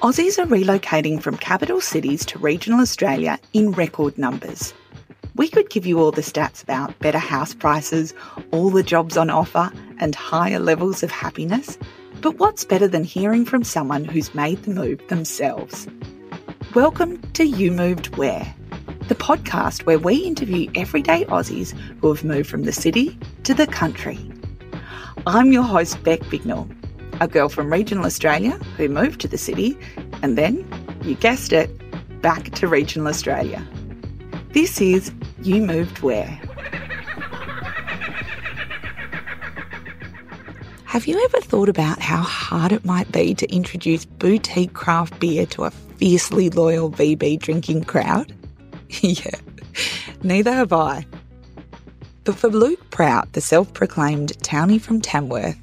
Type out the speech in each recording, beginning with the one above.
Aussies are relocating from capital cities to regional Australia in record numbers. We could give you all the stats about better house prices, all the jobs on offer, and higher levels of happiness. But what's better than hearing from someone who's made the move themselves? Welcome to You Moved Where, the podcast where we interview everyday Aussies who have moved from the city to the country. I'm your host, Beck Bignell, a girl from regional Australia who moved to the city and then, you guessed it, back to regional Australia. This is You Moved Where. Have you ever thought about how hard it might be to introduce boutique craft beer to a fiercely loyal VB drinking crowd? yeah, neither have I. But for Luke Prout, the self proclaimed townie from Tamworth,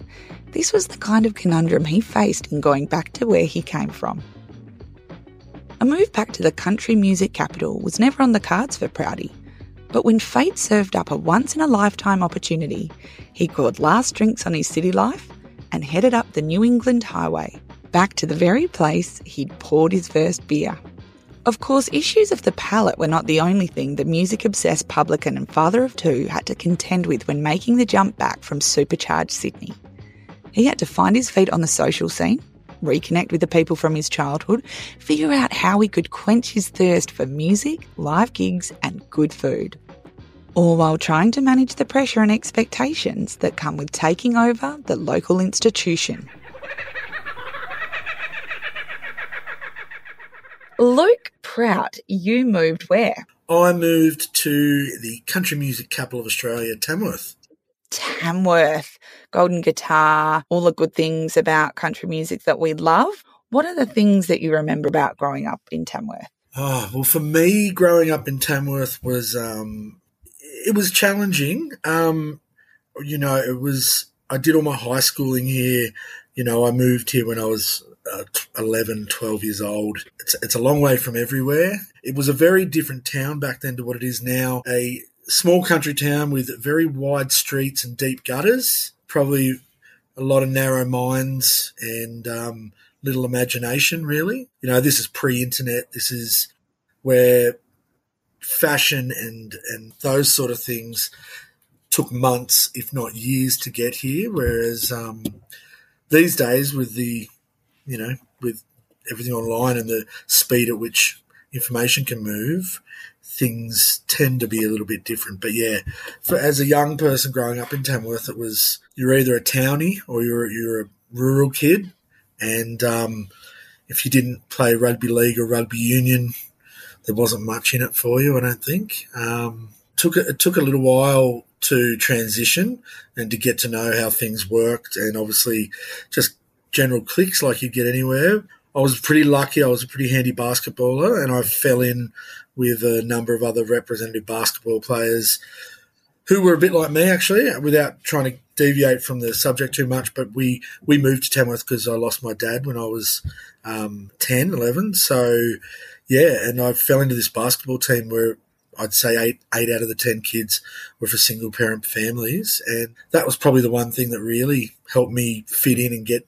this was the kind of conundrum he faced in going back to where he came from. A move back to the country music capital was never on the cards for Prouty, but when fate served up a once in a lifetime opportunity, he called last drinks on his city life and headed up the New England Highway, back to the very place he'd poured his first beer. Of course, issues of the palate were not the only thing the music obsessed publican and father of two had to contend with when making the jump back from supercharged Sydney. He had to find his feet on the social scene, reconnect with the people from his childhood, figure out how he could quench his thirst for music, live gigs, and good food. All while trying to manage the pressure and expectations that come with taking over the local institution. Luke Prout, you moved where? I moved to the country music capital of Australia, Tamworth. Tamworth, golden guitar, all the good things about country music that we love. What are the things that you remember about growing up in Tamworth? Oh, well, for me, growing up in Tamworth was, um, it was challenging. Um, you know, it was, I did all my high schooling here. You know, I moved here when I was uh, 11, 12 years old. It's, it's a long way from everywhere. It was a very different town back then to what it is now. A small country town with very wide streets and deep gutters, probably a lot of narrow minds and um, little imagination, really. You know, this is pre internet. This is where fashion and, and those sort of things took months, if not years, to get here. Whereas um, these days, with the, you know, with everything online and the speed at which information can move, things tend to be a little bit different. But yeah, for, as a young person growing up in Tamworth, it was you're either a townie or you're you're a rural kid, and um, if you didn't play rugby league or rugby union, there wasn't much in it for you. I don't think. Um, took it took a little while to transition and to get to know how things worked, and obviously just general cliques like you'd get anywhere. I was pretty lucky. I was a pretty handy basketballer, and I fell in with a number of other representative basketball players who were a bit like me, actually, without trying to deviate from the subject too much. But we, we moved to Tamworth because I lost my dad when I was um, 10, 11. So, yeah, and I fell into this basketball team where I'd say eight eight out of the ten kids were for single parent families, and that was probably the one thing that really helped me fit in and get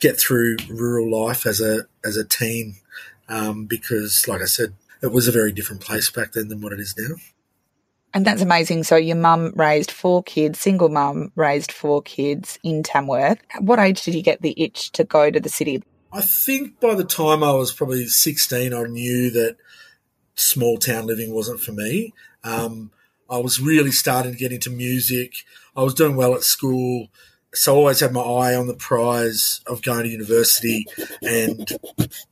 get through rural life as a as a teen, um, because like I said, it was a very different place back then than what it is now. And that's amazing. So your mum raised four kids, single mum raised four kids in Tamworth. What age did you get the itch to go to the city? I think by the time I was probably 16, I knew that small town living wasn't for me. Um, I was really starting to get into music. I was doing well at school so I always had my eye on the prize of going to university and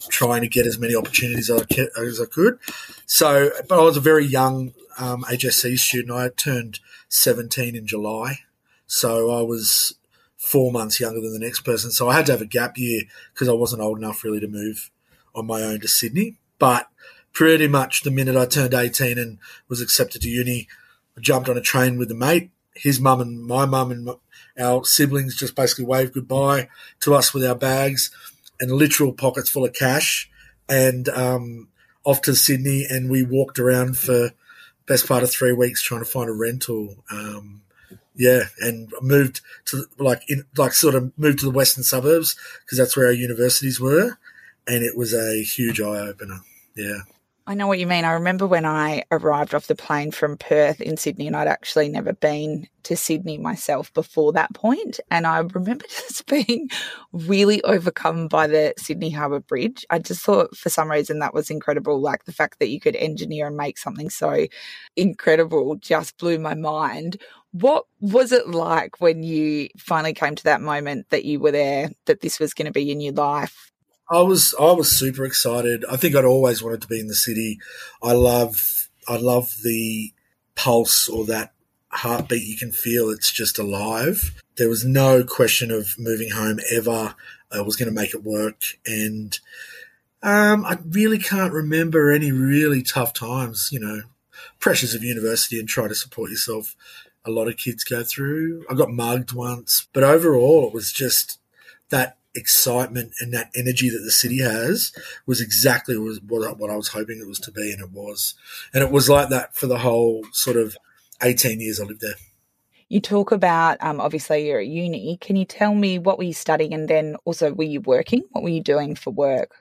trying to get as many opportunities as I, could. So, but I was a very young um, HSC student. I turned 17 in July. So I was four months younger than the next person. So I had to have a gap year because I wasn't old enough really to move on my own to Sydney. But pretty much the minute I turned 18 and was accepted to uni, I jumped on a train with a mate. His mum and my mum and our siblings just basically waved goodbye to us with our bags and literal pockets full of cash and um, off to Sydney. And we walked around for best part of three weeks trying to find a rental. Um, yeah, and moved to like in like sort of moved to the western suburbs because that's where our universities were. and it was a huge eye opener. Yeah. I know what you mean. I remember when I arrived off the plane from Perth in Sydney, and I'd actually never been to Sydney myself before that point. And I remember just being really overcome by the Sydney Harbour Bridge. I just thought for some reason that was incredible. Like the fact that you could engineer and make something so incredible just blew my mind. What was it like when you finally came to that moment that you were there, that this was going to be your new life? I was I was super excited. I think I'd always wanted to be in the city. I love I love the pulse or that heartbeat you can feel. It's just alive. There was no question of moving home ever. I was going to make it work, and um, I really can't remember any really tough times. You know, pressures of university and trying to support yourself. A lot of kids go through. I got mugged once, but overall, it was just that excitement and that energy that the city has was exactly what, what I was hoping it was to be, and it was. And it was like that for the whole sort of 18 years I lived there. You talk about um, obviously you're at uni. Can you tell me what were you studying, and then also were you working? What were you doing for work?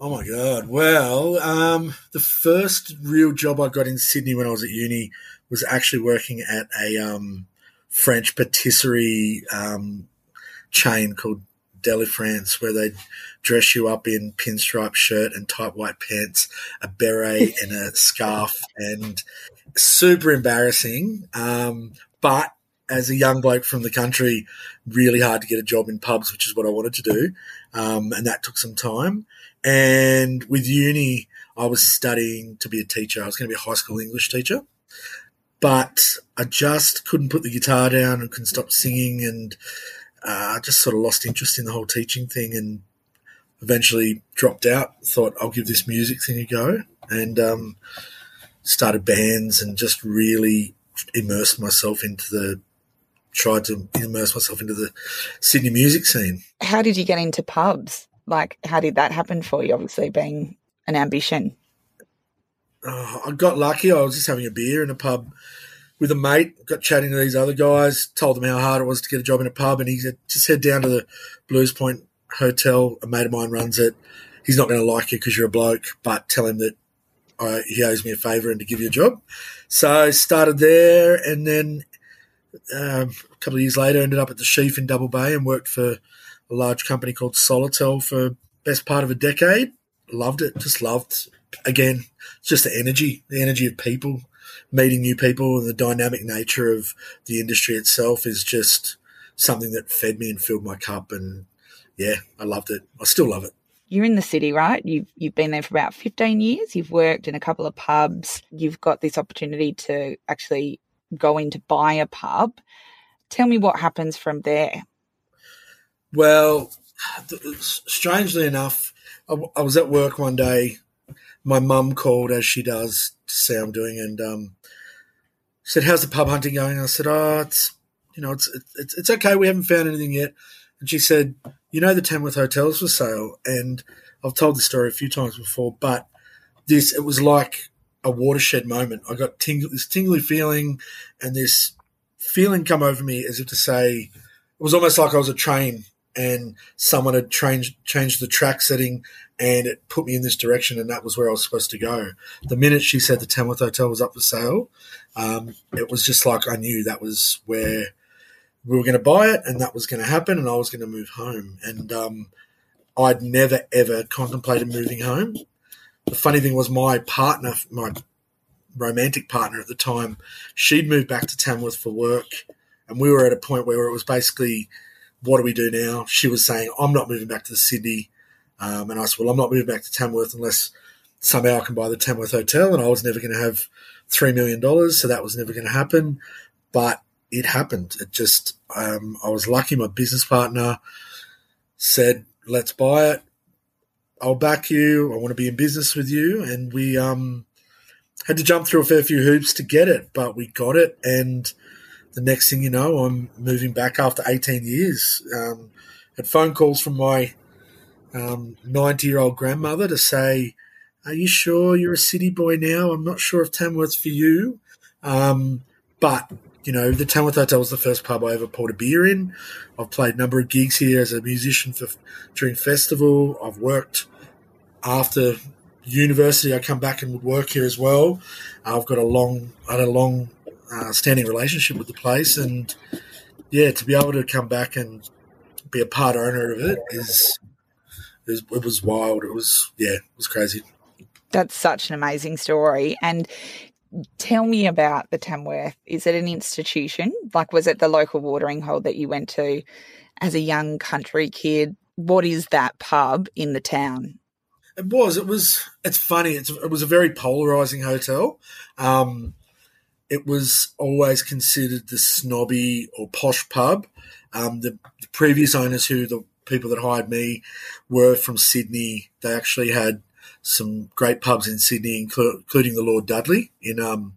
Oh my god! Well, um, the first real job I got in Sydney when I was at uni was actually working at a um, French patisserie um, chain called Deli France where they dress you up in pinstripe shirt and tight white pants, a beret and a scarf, and super embarrassing. Um, but as a young bloke from the country, really hard to get a job in pubs, which is what I wanted to do, um, and that took some time. And with uni, I was studying to be a teacher. I was going to be a high school English teacher, but I just couldn't put the guitar down and couldn't stop singing and uh, I just sort of lost interest in the whole teaching thing and eventually dropped out. Thought I'll give this music thing a go and um, started bands and just really immersed myself into the tried to immerse myself into the Sydney music scene. How did you get into pubs? Like, how did that happen for you? Obviously, being an ambition. Uh, I got lucky. I was just having a beer in a pub with a mate, got chatting to these other guys, told them how hard it was to get a job in a pub, and he said, just head down to the Blues Point Hotel. A mate of mine runs it. He's not going to like you because you're a bloke, but tell him that uh, he owes me a favour and to give you a job. So I started there, and then um, a couple of years later, ended up at the Sheaf in Double Bay and worked for a large company called Solotel for best part of a decade. Loved it, just loved. Again, just the energy, the energy of people meeting new people and the dynamic nature of the industry itself is just something that fed me and filled my cup. And yeah, I loved it. I still love it. You're in the city, right? You've you've been there for about 15 years. You've worked in a couple of pubs. You've got this opportunity to actually go in to buy a pub. Tell me what happens from there. Well, strangely enough, I was at work one day. My mum called, as she does, to see how I'm doing, and um, said, "How's the pub hunting going?" I said, "Oh, it's you know, it's it's it's okay. We haven't found anything yet." And she said, "You know, the Tamworth Hotel's for sale." And I've told the story a few times before, but this it was like a watershed moment. I got ting- this tingly feeling, and this feeling come over me as if to say, it was almost like I was a train and someone had changed changed the track setting and it put me in this direction and that was where I was supposed to go. The minute she said the Tamworth Hotel was up for sale, um, it was just like I knew that was where we were going to buy it and that was going to happen and I was going to move home. And um, I'd never ever contemplated moving home. The funny thing was my partner, my romantic partner at the time, she'd moved back to Tamworth for work and we were at a point where it was basically – what do we do now? She was saying, I'm not moving back to Sydney. Um, and I said, well, I'm not moving back to Tamworth unless somehow I can buy the Tamworth Hotel. And I was never going to have $3 million. So that was never going to happen. But it happened. It just, um, I was lucky. My business partner said, let's buy it. I'll back you. I want to be in business with you. And we, um, had to jump through a fair few hoops to get it, but we got it. And, the next thing you know, I'm moving back after 18 years. Um, had phone calls from my 90 um, year old grandmother to say, Are you sure you're a city boy now? I'm not sure if Tamworth's for you. Um, but, you know, the Tamworth Hotel was the first pub I ever poured a beer in. I've played a number of gigs here as a musician for during festival. I've worked after university, I come back and would work here as well. I've got a long, had a long uh, standing relationship with the place, and yeah, to be able to come back and be a part owner of it is, is it was wild. It was yeah, it was crazy. That's such an amazing story. And tell me about the Tamworth. Is it an institution? Like, was it the local watering hole that you went to as a young country kid? What is that pub in the town? It was. It was. It's funny. It's, it was a very polarizing hotel. Um, it was always considered the snobby or posh pub. Um, the, the, previous owners, who the people that hired me, were from Sydney. They actually had some great pubs in Sydney, including the Lord Dudley in um,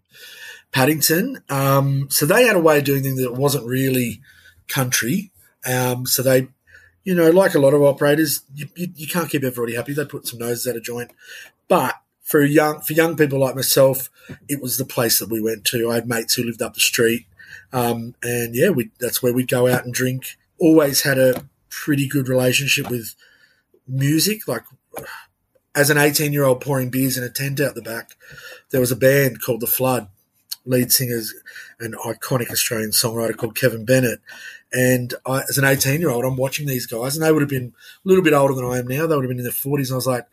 Paddington. Um, so they had a way of doing things that wasn't really country. Um, so they you know, like a lot of operators, you, you, you, can't keep everybody happy. They put some noses out of joint. But for young for young people like myself, it was the place that we went to. I had mates who lived up the street, um, and yeah, we that's where we'd go out and drink. Always had a pretty good relationship with music. Like as an eighteen year old pouring beers in a tent out the back, there was a band called the Flood. Lead singer's an iconic Australian songwriter called Kevin Bennett, and I, as an 18 year old, I'm watching these guys, and they would have been a little bit older than I am now. They would have been in their 40s. And I was like,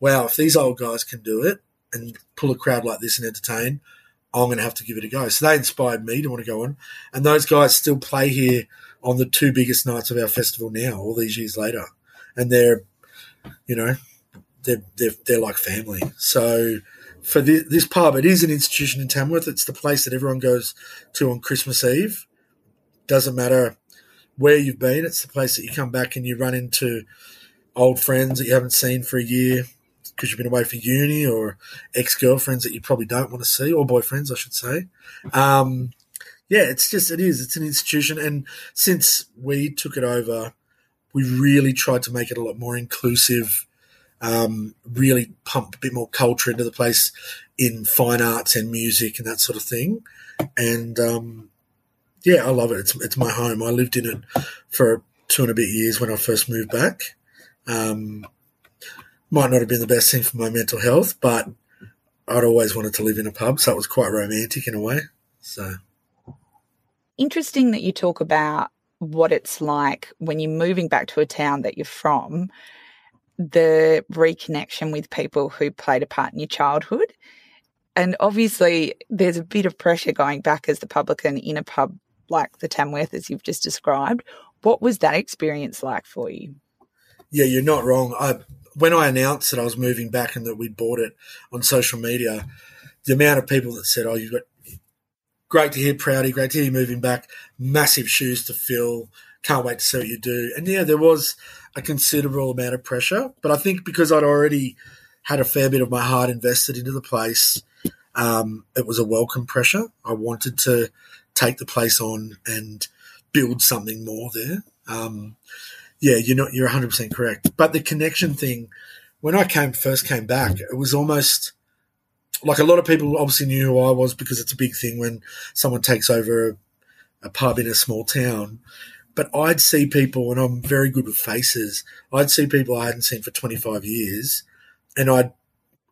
wow, if these old guys can do it and pull a crowd like this and entertain, I'm going to have to give it a go. So they inspired me to want to go on. And those guys still play here on the two biggest nights of our festival now, all these years later. And they're, you know, they're, they're, they're like family. So for the, this pub, it is an institution in Tamworth. It's the place that everyone goes to on Christmas Eve. Doesn't matter where you've been. It's the place that you come back and you run into old friends that you haven't seen for a year because you've been away for uni or ex girlfriends that you probably don't want to see or boyfriends, I should say. Um, yeah, it's just, it is. It's an institution. And since we took it over, we really tried to make it a lot more inclusive, um, really pump a bit more culture into the place in fine arts and music and that sort of thing. And um, yeah, I love it. It's it's my home. I lived in it for two and a bit years when I first moved back. Um, might not have been the best thing for my mental health, but I'd always wanted to live in a pub, so it was quite romantic in a way. So interesting that you talk about what it's like when you're moving back to a town that you're from, the reconnection with people who played a part in your childhood. And obviously, there's a bit of pressure going back as the publican in a pub like the Tamworth as you've just described. What was that experience like for you? Yeah, you're not wrong. I when I announced that I was moving back and that we'd bought it on social media, the amount of people that said, "Oh, you've got great to hear, Prouty, great to hear you moving back, massive shoes to fill, can't wait to see what you do." And yeah, there was a considerable amount of pressure, but I think because I'd already had a fair bit of my heart invested into the place, um, it was a welcome pressure. I wanted to take the place on and build something more there. Um, yeah, you're not, you're 100% correct. But the connection thing, when I came first came back, it was almost like a lot of people obviously knew who I was because it's a big thing when someone takes over a, a pub in a small town. But I'd see people, and I'm very good with faces. I'd see people I hadn't seen for 25 years, and I'd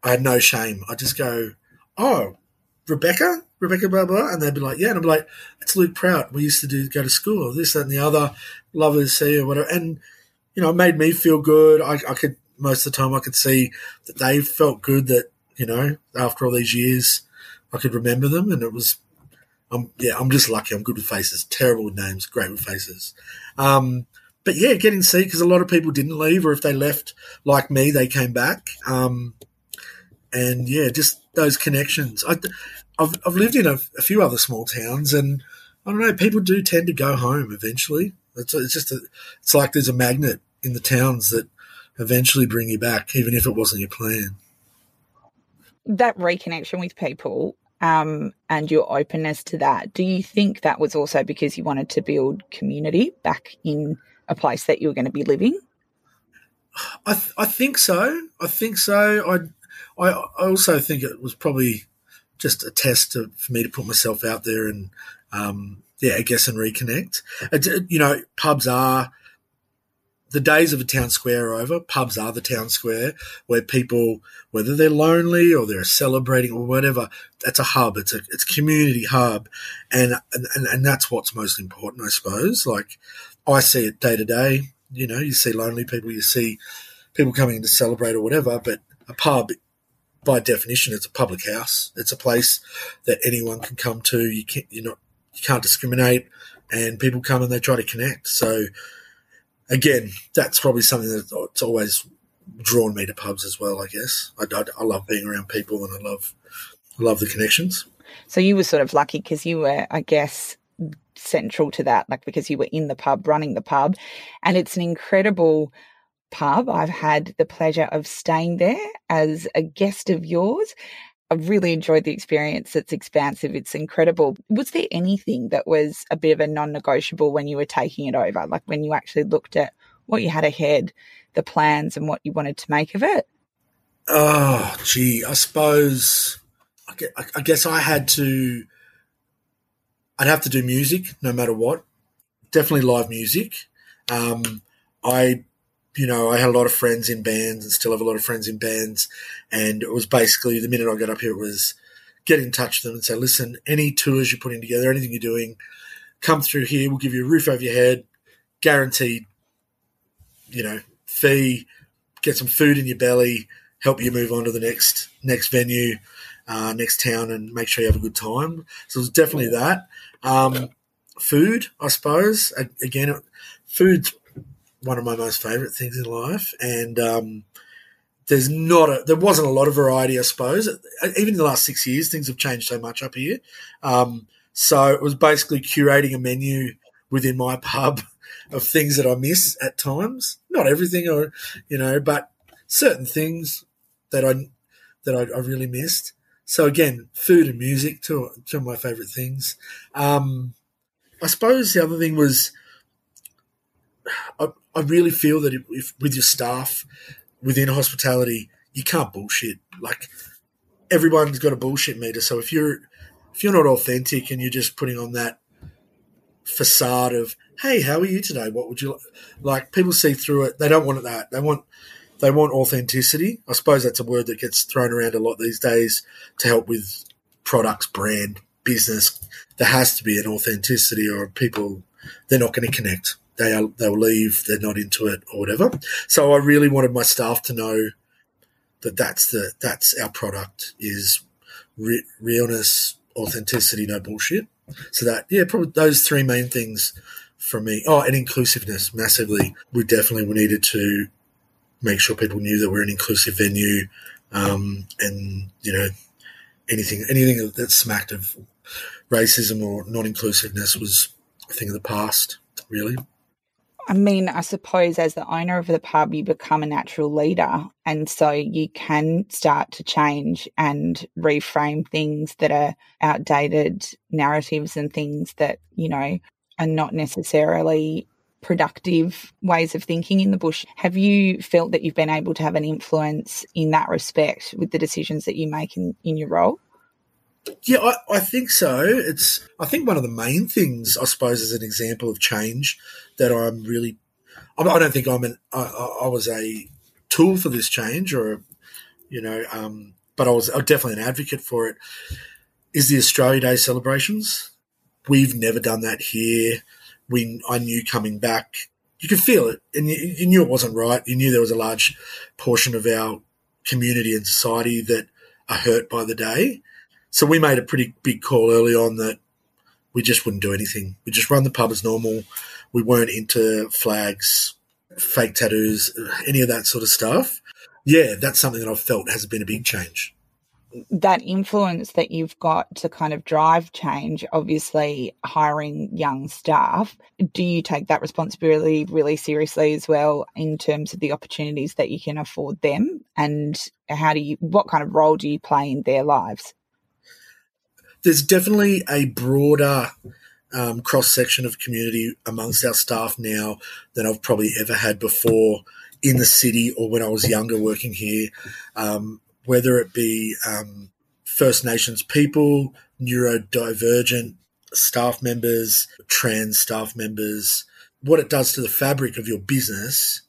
I had no shame. I'd just go, "Oh, Rebecca, Rebecca, blah, blah. And they'd be like, yeah. And I'm like, it's Luke Prout. We used to do go to school, this, that, and the other. Lovers see or whatever. And, you know, it made me feel good. I, I could, most of the time, I could see that they felt good that, you know, after all these years, I could remember them. And it was, I'm, yeah, I'm just lucky. I'm good with faces. Terrible with names, great with faces. Um, but yeah, getting see because a lot of people didn't leave, or if they left like me, they came back. Um, and yeah, just those connections. I, I've, I've lived in a, a, few other small towns, and I don't know. People do tend to go home eventually. It's, it's just a, it's like there's a magnet in the towns that eventually bring you back, even if it wasn't your plan. That reconnection with people um, and your openness to that. Do you think that was also because you wanted to build community back in a place that you were going to be living? I, th- I think so. I think so. I, I I also think it was probably just a test to, for me to put myself out there and, um, yeah, I guess and reconnect. It's, you know, pubs are the days of a town square are over. Pubs are the town square where people, whether they're lonely or they're celebrating or whatever, that's a hub. It's a it's community hub, and and and that's what's most important, I suppose. Like I see it day to day. You know, you see lonely people, you see people coming to celebrate or whatever, but a pub. By definition, it's a public house. It's a place that anyone can come to. You can't, you're not, you can't discriminate, and people come and they try to connect. So, again, that's probably something that's always drawn me to pubs as well. I guess I, I, I love being around people and I love I love the connections. So you were sort of lucky because you were, I guess, central to that, like because you were in the pub, running the pub, and it's an incredible pub. I've had the pleasure of staying there as a guest of yours. I've really enjoyed the experience. It's expansive. It's incredible. Was there anything that was a bit of a non negotiable when you were taking it over? Like when you actually looked at what you had ahead, the plans, and what you wanted to make of it? Oh, gee, I suppose, I guess I had to, I'd have to do music no matter what. Definitely live music. Um, I you know, I had a lot of friends in bands and still have a lot of friends in bands. And it was basically the minute I got up here, it was get in touch with them and say, listen, any tours you're putting together, anything you're doing, come through here. We'll give you a roof over your head, guaranteed, you know, fee, get some food in your belly, help you move on to the next next venue, uh, next town, and make sure you have a good time. So it was definitely that. Um, food, I suppose. Again, food's one of my most favourite things in life, and um, there's not a there wasn't a lot of variety, I suppose. Even in the last six years, things have changed so much up here. Um, so it was basically curating a menu within my pub of things that I miss at times. Not everything, or you know, but certain things that I that I, I really missed. So again, food and music, two, of my favourite things. Um, I suppose the other thing was I, I really feel that if, with your staff within hospitality, you can't bullshit. Like everyone's got a bullshit meter. So if you're if you're not authentic and you're just putting on that facade of hey, how are you today? What would you like? like? People see through it. They don't want that. They want they want authenticity. I suppose that's a word that gets thrown around a lot these days to help with products, brand, business. There has to be an authenticity, or people they're not going to connect they are, they'll leave, they're not into it or whatever. So I really wanted my staff to know that that's the that's our product is re- realness, authenticity, no bullshit. So that yeah, probably those three main things for me. Oh, and inclusiveness massively. We definitely we needed to make sure people knew that we're an inclusive venue, um, and you know anything anything that smacked of racism or non inclusiveness was a thing of the past. Really. I mean, I suppose as the owner of the pub, you become a natural leader. And so you can start to change and reframe things that are outdated narratives and things that, you know, are not necessarily productive ways of thinking in the bush. Have you felt that you've been able to have an influence in that respect with the decisions that you make in, in your role? Yeah, I, I, think so. It's I think one of the main things, I suppose, is an example of change that I'm really. I don't think I'm an. I, I was a tool for this change, or you know, um, but I was definitely an advocate for it. Is the Australia Day celebrations? We've never done that here. We I knew coming back, you could feel it, and you, you knew it wasn't right. You knew there was a large portion of our community and society that are hurt by the day so we made a pretty big call early on that we just wouldn't do anything. We just run the pub as normal. We weren't into flags, fake tattoos, any of that sort of stuff. Yeah, that's something that I've felt has been a big change. That influence that you've got to kind of drive change, obviously hiring young staff, do you take that responsibility really seriously as well in terms of the opportunities that you can afford them? And how do you, what kind of role do you play in their lives? There's definitely a broader um, cross section of community amongst our staff now than I've probably ever had before in the city or when I was younger working here. Um, whether it be um, First Nations people, neurodivergent staff members, trans staff members, what it does to the fabric of your business,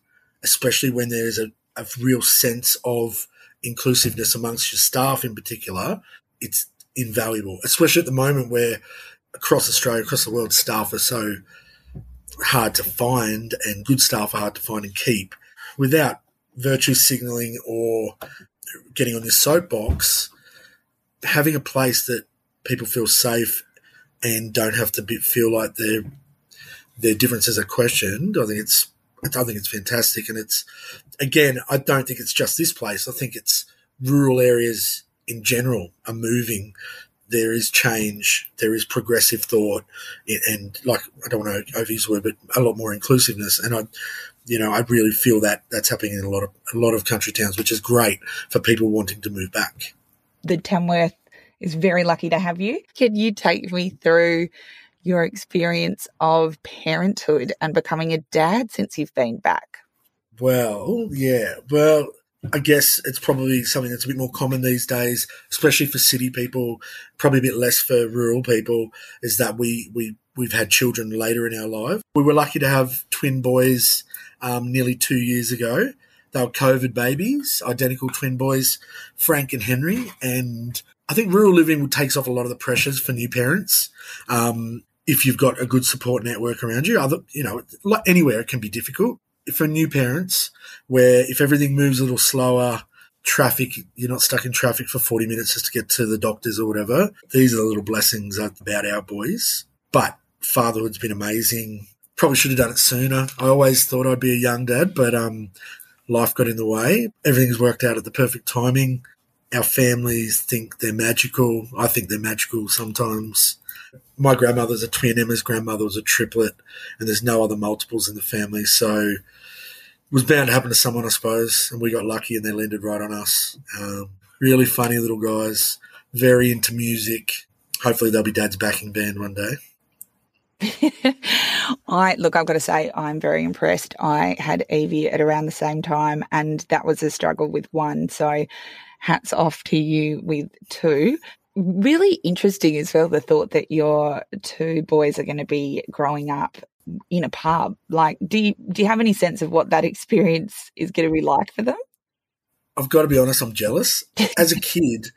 especially when there's a, a real sense of inclusiveness amongst your staff in particular, it's invaluable, especially at the moment where across Australia, across the world, staff are so hard to find and good staff are hard to find and keep. Without virtue signaling or getting on your soapbox, having a place that people feel safe and don't have to be, feel like their their differences are questioned. I think it's I think it's fantastic, and it's again I don't think it's just this place. I think it's rural areas in general are moving. There is change. There is progressive thought, and like I don't want to overuse the word, but a lot more inclusiveness. And I, you know, I really feel that that's happening in a lot of a lot of country towns, which is great for people wanting to move back. The Tamworth is very lucky to have you. Can you take me through your experience of parenthood and becoming a dad since you've been back? Well, yeah. Well, I guess it's probably something that's a bit more common these days, especially for city people, probably a bit less for rural people, is that we, we, we've had children later in our life. We were lucky to have twin boys um, nearly two years ago. They were COVID babies, identical twin boys, Frank and Henry. And I think rural living takes off a lot of the pressures for new parents. Um, if you've got a good support network around you, other, you know, anywhere it can be difficult. For new parents, where if everything moves a little slower, traffic, you're not stuck in traffic for 40 minutes just to get to the doctors or whatever. These are the little blessings about our boys. But fatherhood's been amazing. Probably should have done it sooner. I always thought I'd be a young dad, but um, life got in the way. Everything's worked out at the perfect timing. Our families think they're magical. I think they're magical sometimes. My grandmother's a twin, Emma's grandmother was a triplet, and there's no other multiples in the family. So it was bound to happen to someone, I suppose. And we got lucky and they landed right on us. Um, really funny little guys, very into music. Hopefully they'll be dad's backing band one day. I look, I've got to say, I'm very impressed. I had Evie at around the same time, and that was a struggle with one. So, hats off to you with two. Really interesting as well the thought that your two boys are going to be growing up in a pub. Like, do you do you have any sense of what that experience is going to be like for them? I've got to be honest, I'm jealous. As a kid,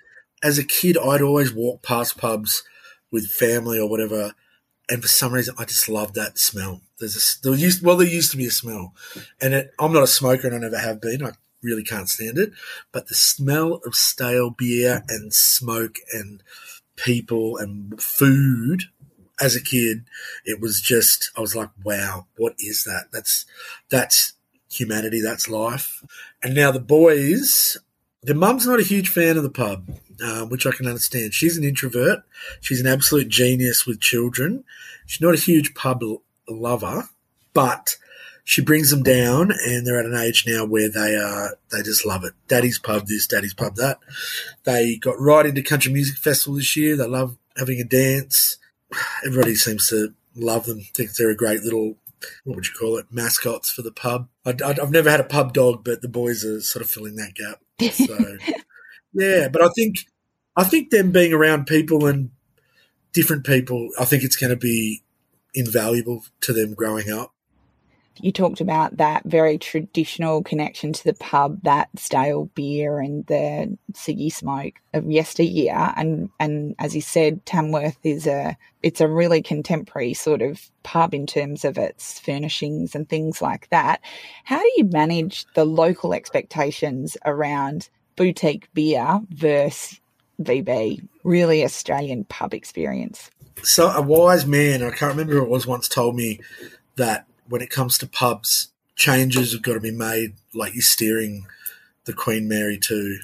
as a kid, I'd always walk past pubs with family or whatever and for some reason I just love that smell. There's a there used well there used to be a smell, and it, I'm not a smoker and I never have been. I really can't stand it, but the smell of stale beer and smoke and people and food as a kid, it was just I was like, wow, what is that? That's that's humanity, that's life. And now the boys, the mum's not a huge fan of the pub um, which I can understand. She's an introvert. She's an absolute genius with children. She's not a huge pub lover, but she brings them down, and they're at an age now where they are they just love it. Daddy's pub this, Daddy's pub that. They got right into country music festival this year. They love having a dance. Everybody seems to love them. Think they're a great little what would you call it mascots for the pub. I, have never had a pub dog, but the boys are sort of filling that gap. So yeah, but I think I think them being around people and different people, I think it's going to be invaluable to them growing up. You talked about that very traditional connection to the pub, that stale beer and the ciggy smoke of yesteryear, and and as you said, Tamworth is a it's a really contemporary sort of pub in terms of its furnishings and things like that. How do you manage the local expectations around boutique beer versus VB, really Australian pub experience. So a wise man, I can't remember who it was, once told me that when it comes to pubs, changes have got to be made like you're steering the Queen Mary to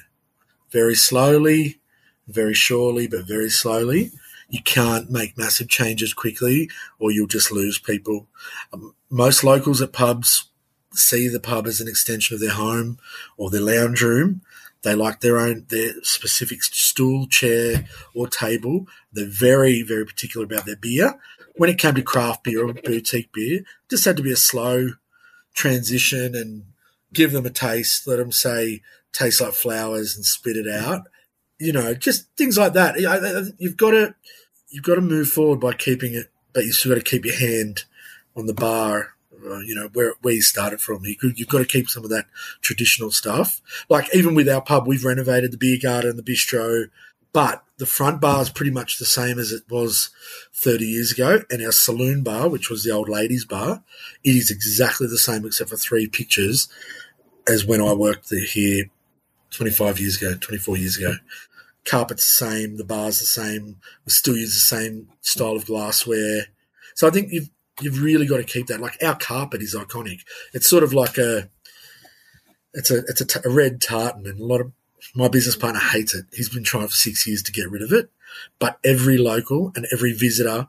very slowly, very surely, but very slowly. You can't make massive changes quickly or you'll just lose people. Um, most locals at pubs see the pub as an extension of their home or their lounge room they like their own, their specific stool, chair, or table. They're very, very particular about their beer. When it came to craft beer or boutique beer, just had to be a slow transition and give them a taste. Let them say, tastes like flowers and spit it out. You know, just things like that. You've got to, you've got to move forward by keeping it, but you still got to keep your hand on the bar uh, you know, where, where you started from. You could, you've got to keep some of that traditional stuff. Like even with our pub, we've renovated the beer garden, the bistro, but the front bar is pretty much the same as it was 30 years ago. And our saloon bar, which was the old ladies bar, it is exactly the same except for three pictures as when I worked here 25 years ago, 24 years ago. Carpet's the same, the bar's the same, we still use the same style of glassware. So I think you've you've really got to keep that. Like our carpet is iconic. It's sort of like a it's a it's a, t- a red tartan, and a lot of my business partner hates it. He's been trying for six years to get rid of it, but every local and every visitor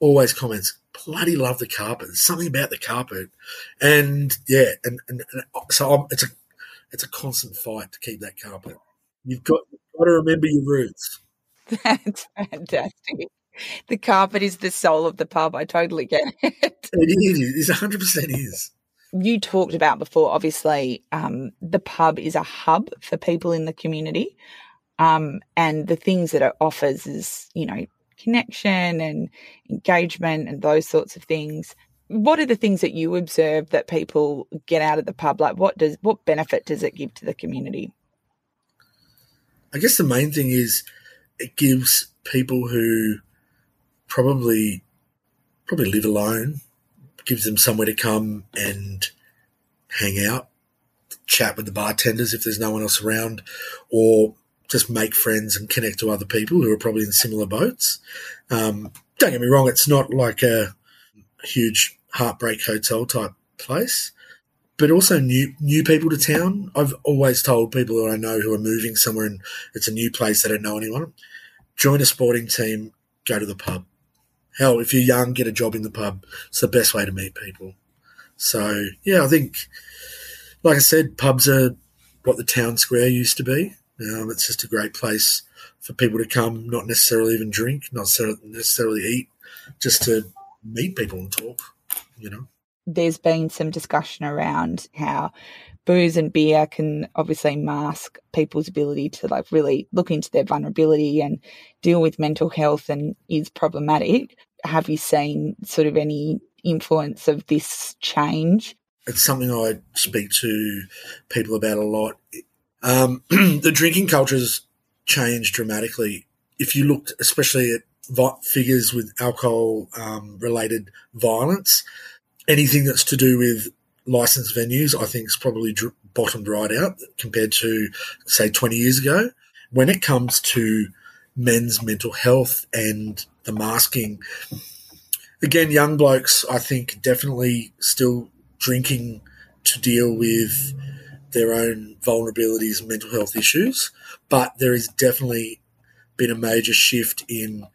always comments, "Bloody love the carpet. There's something about the carpet," and yeah, and, and, and so I'm, it's a it's a constant fight to keep that carpet. You've got, you've got to remember your roots. That's fantastic. The carpet is the soul of the pub. I totally get it. It is. It 100% is. You talked about before, obviously, um, the pub is a hub for people in the community. Um, and the things that it offers is, you know, connection and engagement and those sorts of things. What are the things that you observe that people get out of the pub? Like, what does what benefit does it give to the community? I guess the main thing is it gives people who probably probably live alone, gives them somewhere to come and hang out, chat with the bartenders if there's no one else around, or just make friends and connect to other people who are probably in similar boats. Um, don't get me wrong, it's not like a huge heartbreak hotel type place but also new new people to town. I've always told people that I know who are moving somewhere and it's a new place they don't know anyone. Join a sporting team, go to the pub. Hell, if you're young, get a job in the pub. It's the best way to meet people. So yeah, I think, like I said, pubs are what the town square used to be. Um, it's just a great place for people to come, not necessarily even drink, not necessarily eat, just to meet people and talk. You know there's been some discussion around how booze and beer can obviously mask people's ability to like really look into their vulnerability and deal with mental health and is problematic. Have you seen sort of any influence of this change? It's something I speak to people about a lot. Um, the drinking culture has changed dramatically. If you looked, especially at figures with alcohol um, related violence, anything that's to do with licensed venues, I think, is probably dr- bottomed right out compared to, say, 20 years ago. When it comes to men's mental health and the masking, again, young blokes, I think, definitely still drinking to deal with their own vulnerabilities and mental health issues. But there has definitely been a major shift in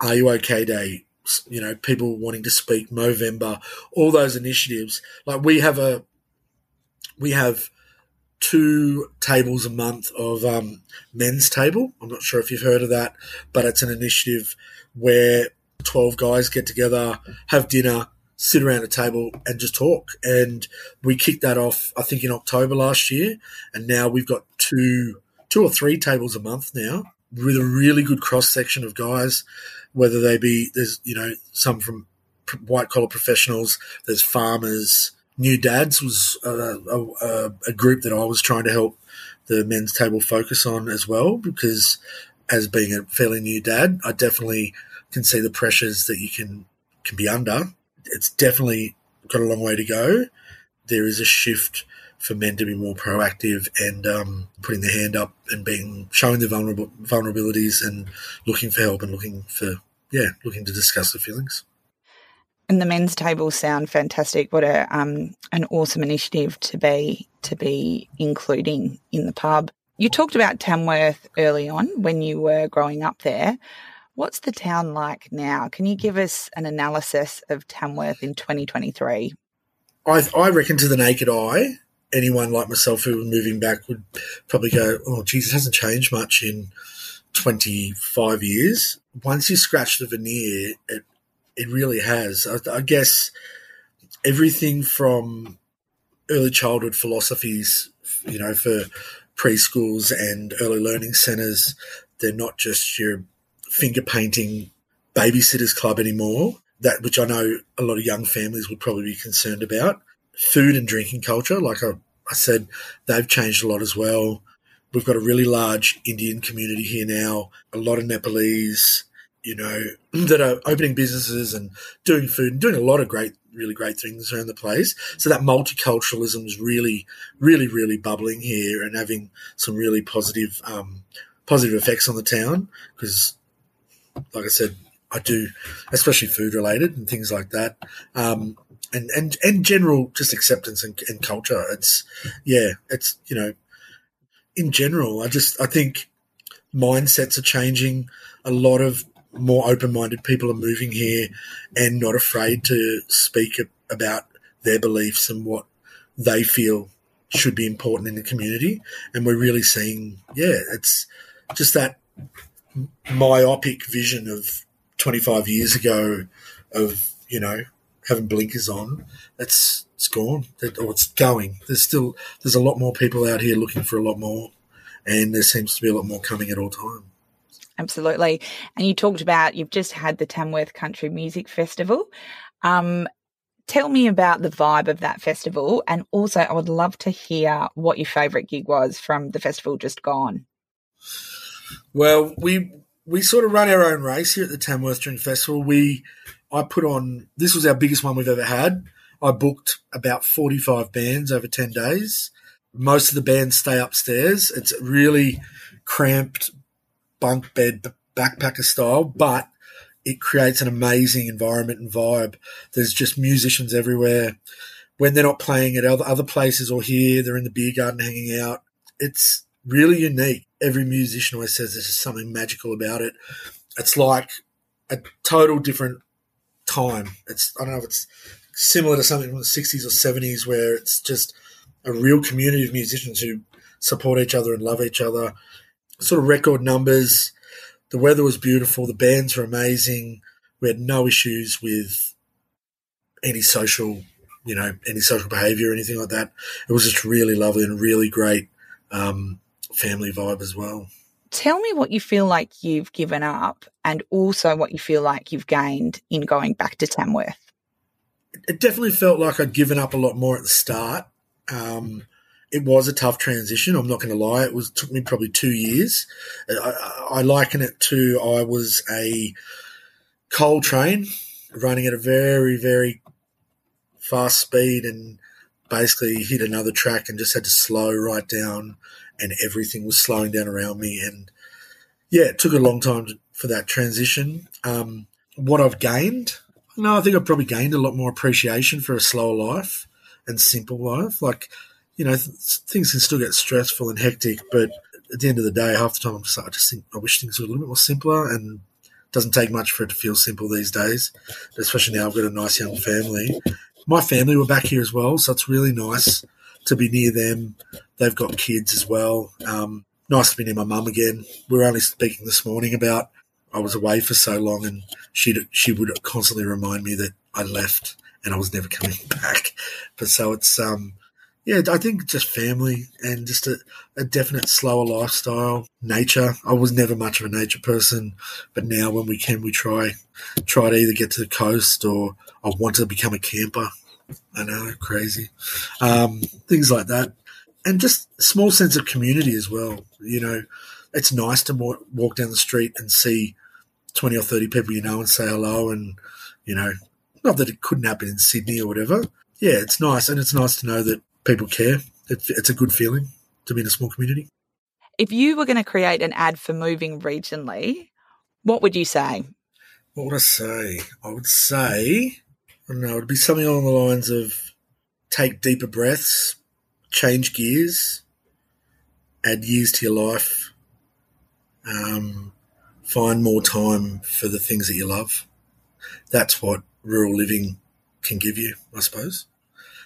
Are You OK Day, you know, people wanting to speak, Movember, all those initiatives. Like we have a, we have two tables a month of um, men's table. I'm not sure if you've heard of that, but it's an initiative where 12 guys get together, have dinner, sit around a table and just talk. And we kicked that off, I think, in October last year. And now we've got two, two or three tables a month now with a really good cross section of guys whether they be there's you know some from white collar professionals, there's farmers. New Dads was a, a, a, group that I was trying to help the men's table focus on as well because as being a fairly new dad, I definitely can see the pressures that you can can be under. It's definitely got a long way to go. There is a shift for men to be more proactive and um, putting their hand up and being showing their vulnerable vulnerabilities and looking for help and looking for yeah looking to discuss the feelings. And the men's tables sound fantastic. What a um, an awesome initiative to be to be including in the pub. You talked about Tamworth early on when you were growing up there. What's the town like now? Can you give us an analysis of Tamworth in 2023? I, I reckon to the naked eye, anyone like myself who was moving back would probably go, oh, geez, it hasn't changed much in 25 years. Once you scratch the veneer, it, it really has. I, I guess everything from early childhood philosophies, you know, for preschools and early learning centres, they're not just your finger painting babysitters club anymore. that which I know a lot of young families would probably be concerned about. Food and drinking culture, like I, I said, they've changed a lot as well. We've got a really large Indian community here now, a lot of Nepalese, you know, that are opening businesses and doing food and doing a lot of great, really great things around the place. So that multiculturalism is really, really, really bubbling here and having some really positive, um, positive effects on the town. Because, like I said, I do, especially food related and things like that. Um, and, and, and general just acceptance and, and culture. It's, yeah, it's, you know, in general, I just, I think mindsets are changing. A lot of more open minded people are moving here and not afraid to speak about their beliefs and what they feel should be important in the community. And we're really seeing, yeah, it's just that myopic vision of 25 years ago of, you know, having blinkers on. That's, it's gone or oh, it's going. There's still, there's a lot more people out here looking for a lot more. And there seems to be a lot more coming at all times. Absolutely. And you talked about you've just had the Tamworth Country Music Festival. Um, tell me about the vibe of that festival. And also, I would love to hear what your favourite gig was from the festival just gone. Well, we we sort of run our own race here at the Tamworth Drink Festival. We I put on this was our biggest one we've ever had. I booked about forty five bands over ten days. Most of the bands stay upstairs. It's really cramped bunk bed backpacker style, but it creates an amazing environment and vibe. There's just musicians everywhere. When they're not playing at other, places or here, they're in the beer garden hanging out. It's really unique. Every musician always says there's just something magical about it. It's like a total different time. It's I don't know if it's similar to something from the 60s or 70s where it's just a real community of musicians who support each other and love each other sort of record numbers. The weather was beautiful. The bands were amazing. We had no issues with any social, you know, any social behaviour or anything like that. It was just really lovely and really great um, family vibe as well. Tell me what you feel like you've given up and also what you feel like you've gained in going back to Tamworth. It definitely felt like I'd given up a lot more at the start. Um, it was a tough transition. I'm not going to lie. It was took me probably two years. I, I liken it to I was a coal train running at a very very fast speed and basically hit another track and just had to slow right down and everything was slowing down around me and yeah it took a long time to, for that transition um, what i've gained no i think i've probably gained a lot more appreciation for a slower life and simple life like you know, th- things can still get stressful and hectic, but at the end of the day, half the time I'm just, I just think I wish things were a little bit more simpler and doesn't take much for it to feel simple these days, especially now I've got a nice young family. My family were back here as well, so it's really nice to be near them. They've got kids as well. Um, nice to be near my mum again. We were only speaking this morning about I was away for so long, and she she would constantly remind me that I left and I was never coming back. But so it's um yeah, I think just family and just a, a, definite slower lifestyle, nature. I was never much of a nature person, but now when we can, we try try to either get to the coast or I want to become a camper. I know, crazy um, things like that, and just small sense of community as well. You know, it's nice to walk down the street and see twenty or thirty people you know and say hello, and you know, not that it couldn't happen in Sydney or whatever. Yeah, it's nice, and it's nice to know that people care. it's a good feeling to be in a small community. If you were going to create an ad for moving regionally, what would you say? What would I say? I would say, I don't know, it would be something along the lines of take deeper breaths, change gears, add years to your life, um, find more time for the things that you love. That's what rural living can give you, I suppose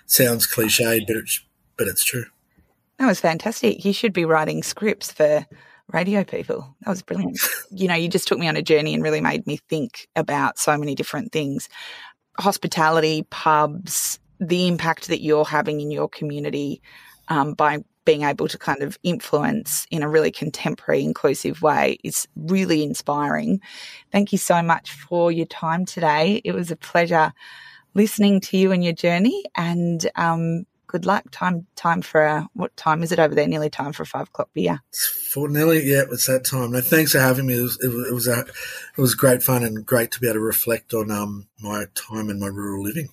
sounds cliched, but it's but it's true. That was fantastic. You should be writing scripts for radio people. That was brilliant. you know, you just took me on a journey and really made me think about so many different things. Hospitality, pubs, the impact that you're having in your community. um, by being able to kind of influence in a really contemporary, inclusive way is really inspiring. Thank you so much for your time today. It was a pleasure listening to you and your journey. And um, good luck. Time time for a, what time is it over there? Nearly time for a five o'clock beer. It's for nearly yeah, it's that time. No, thanks for having me. It was it was, it was, a, it was great fun and great to be able to reflect on um, my time in my rural living.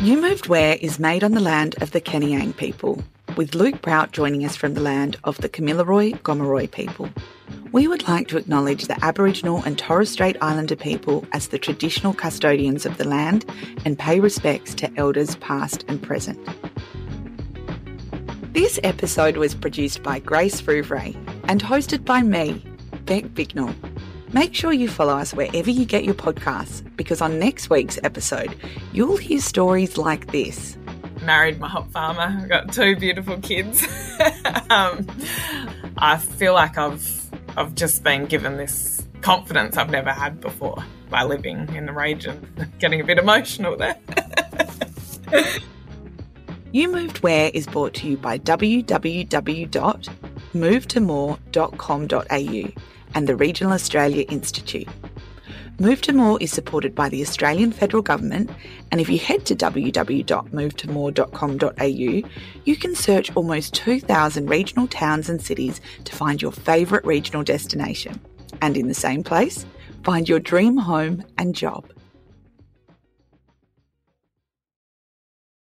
You Moved Where is made on the land of the Keneang people, with Luke Prout joining us from the land of the Kamilaroi Gomeroi people. We would like to acknowledge the Aboriginal and Torres Strait Islander people as the traditional custodians of the land and pay respects to elders past and present. This episode was produced by Grace Rouvray and hosted by me, Beck Bignell. Make sure you follow us wherever you get your podcasts because on next week's episode, you'll hear stories like this. Married my hop farmer. I've got two beautiful kids. um, I feel like I've I've just been given this confidence I've never had before by living in the region. Getting a bit emotional there. you Moved Where is brought to you by www.movetomore.com.au and the Regional Australia Institute. Move to More is supported by the Australian Federal Government, and if you head to www.movetomore.com.au, you can search almost 2,000 regional towns and cities to find your favourite regional destination. And in the same place, find your dream home and job.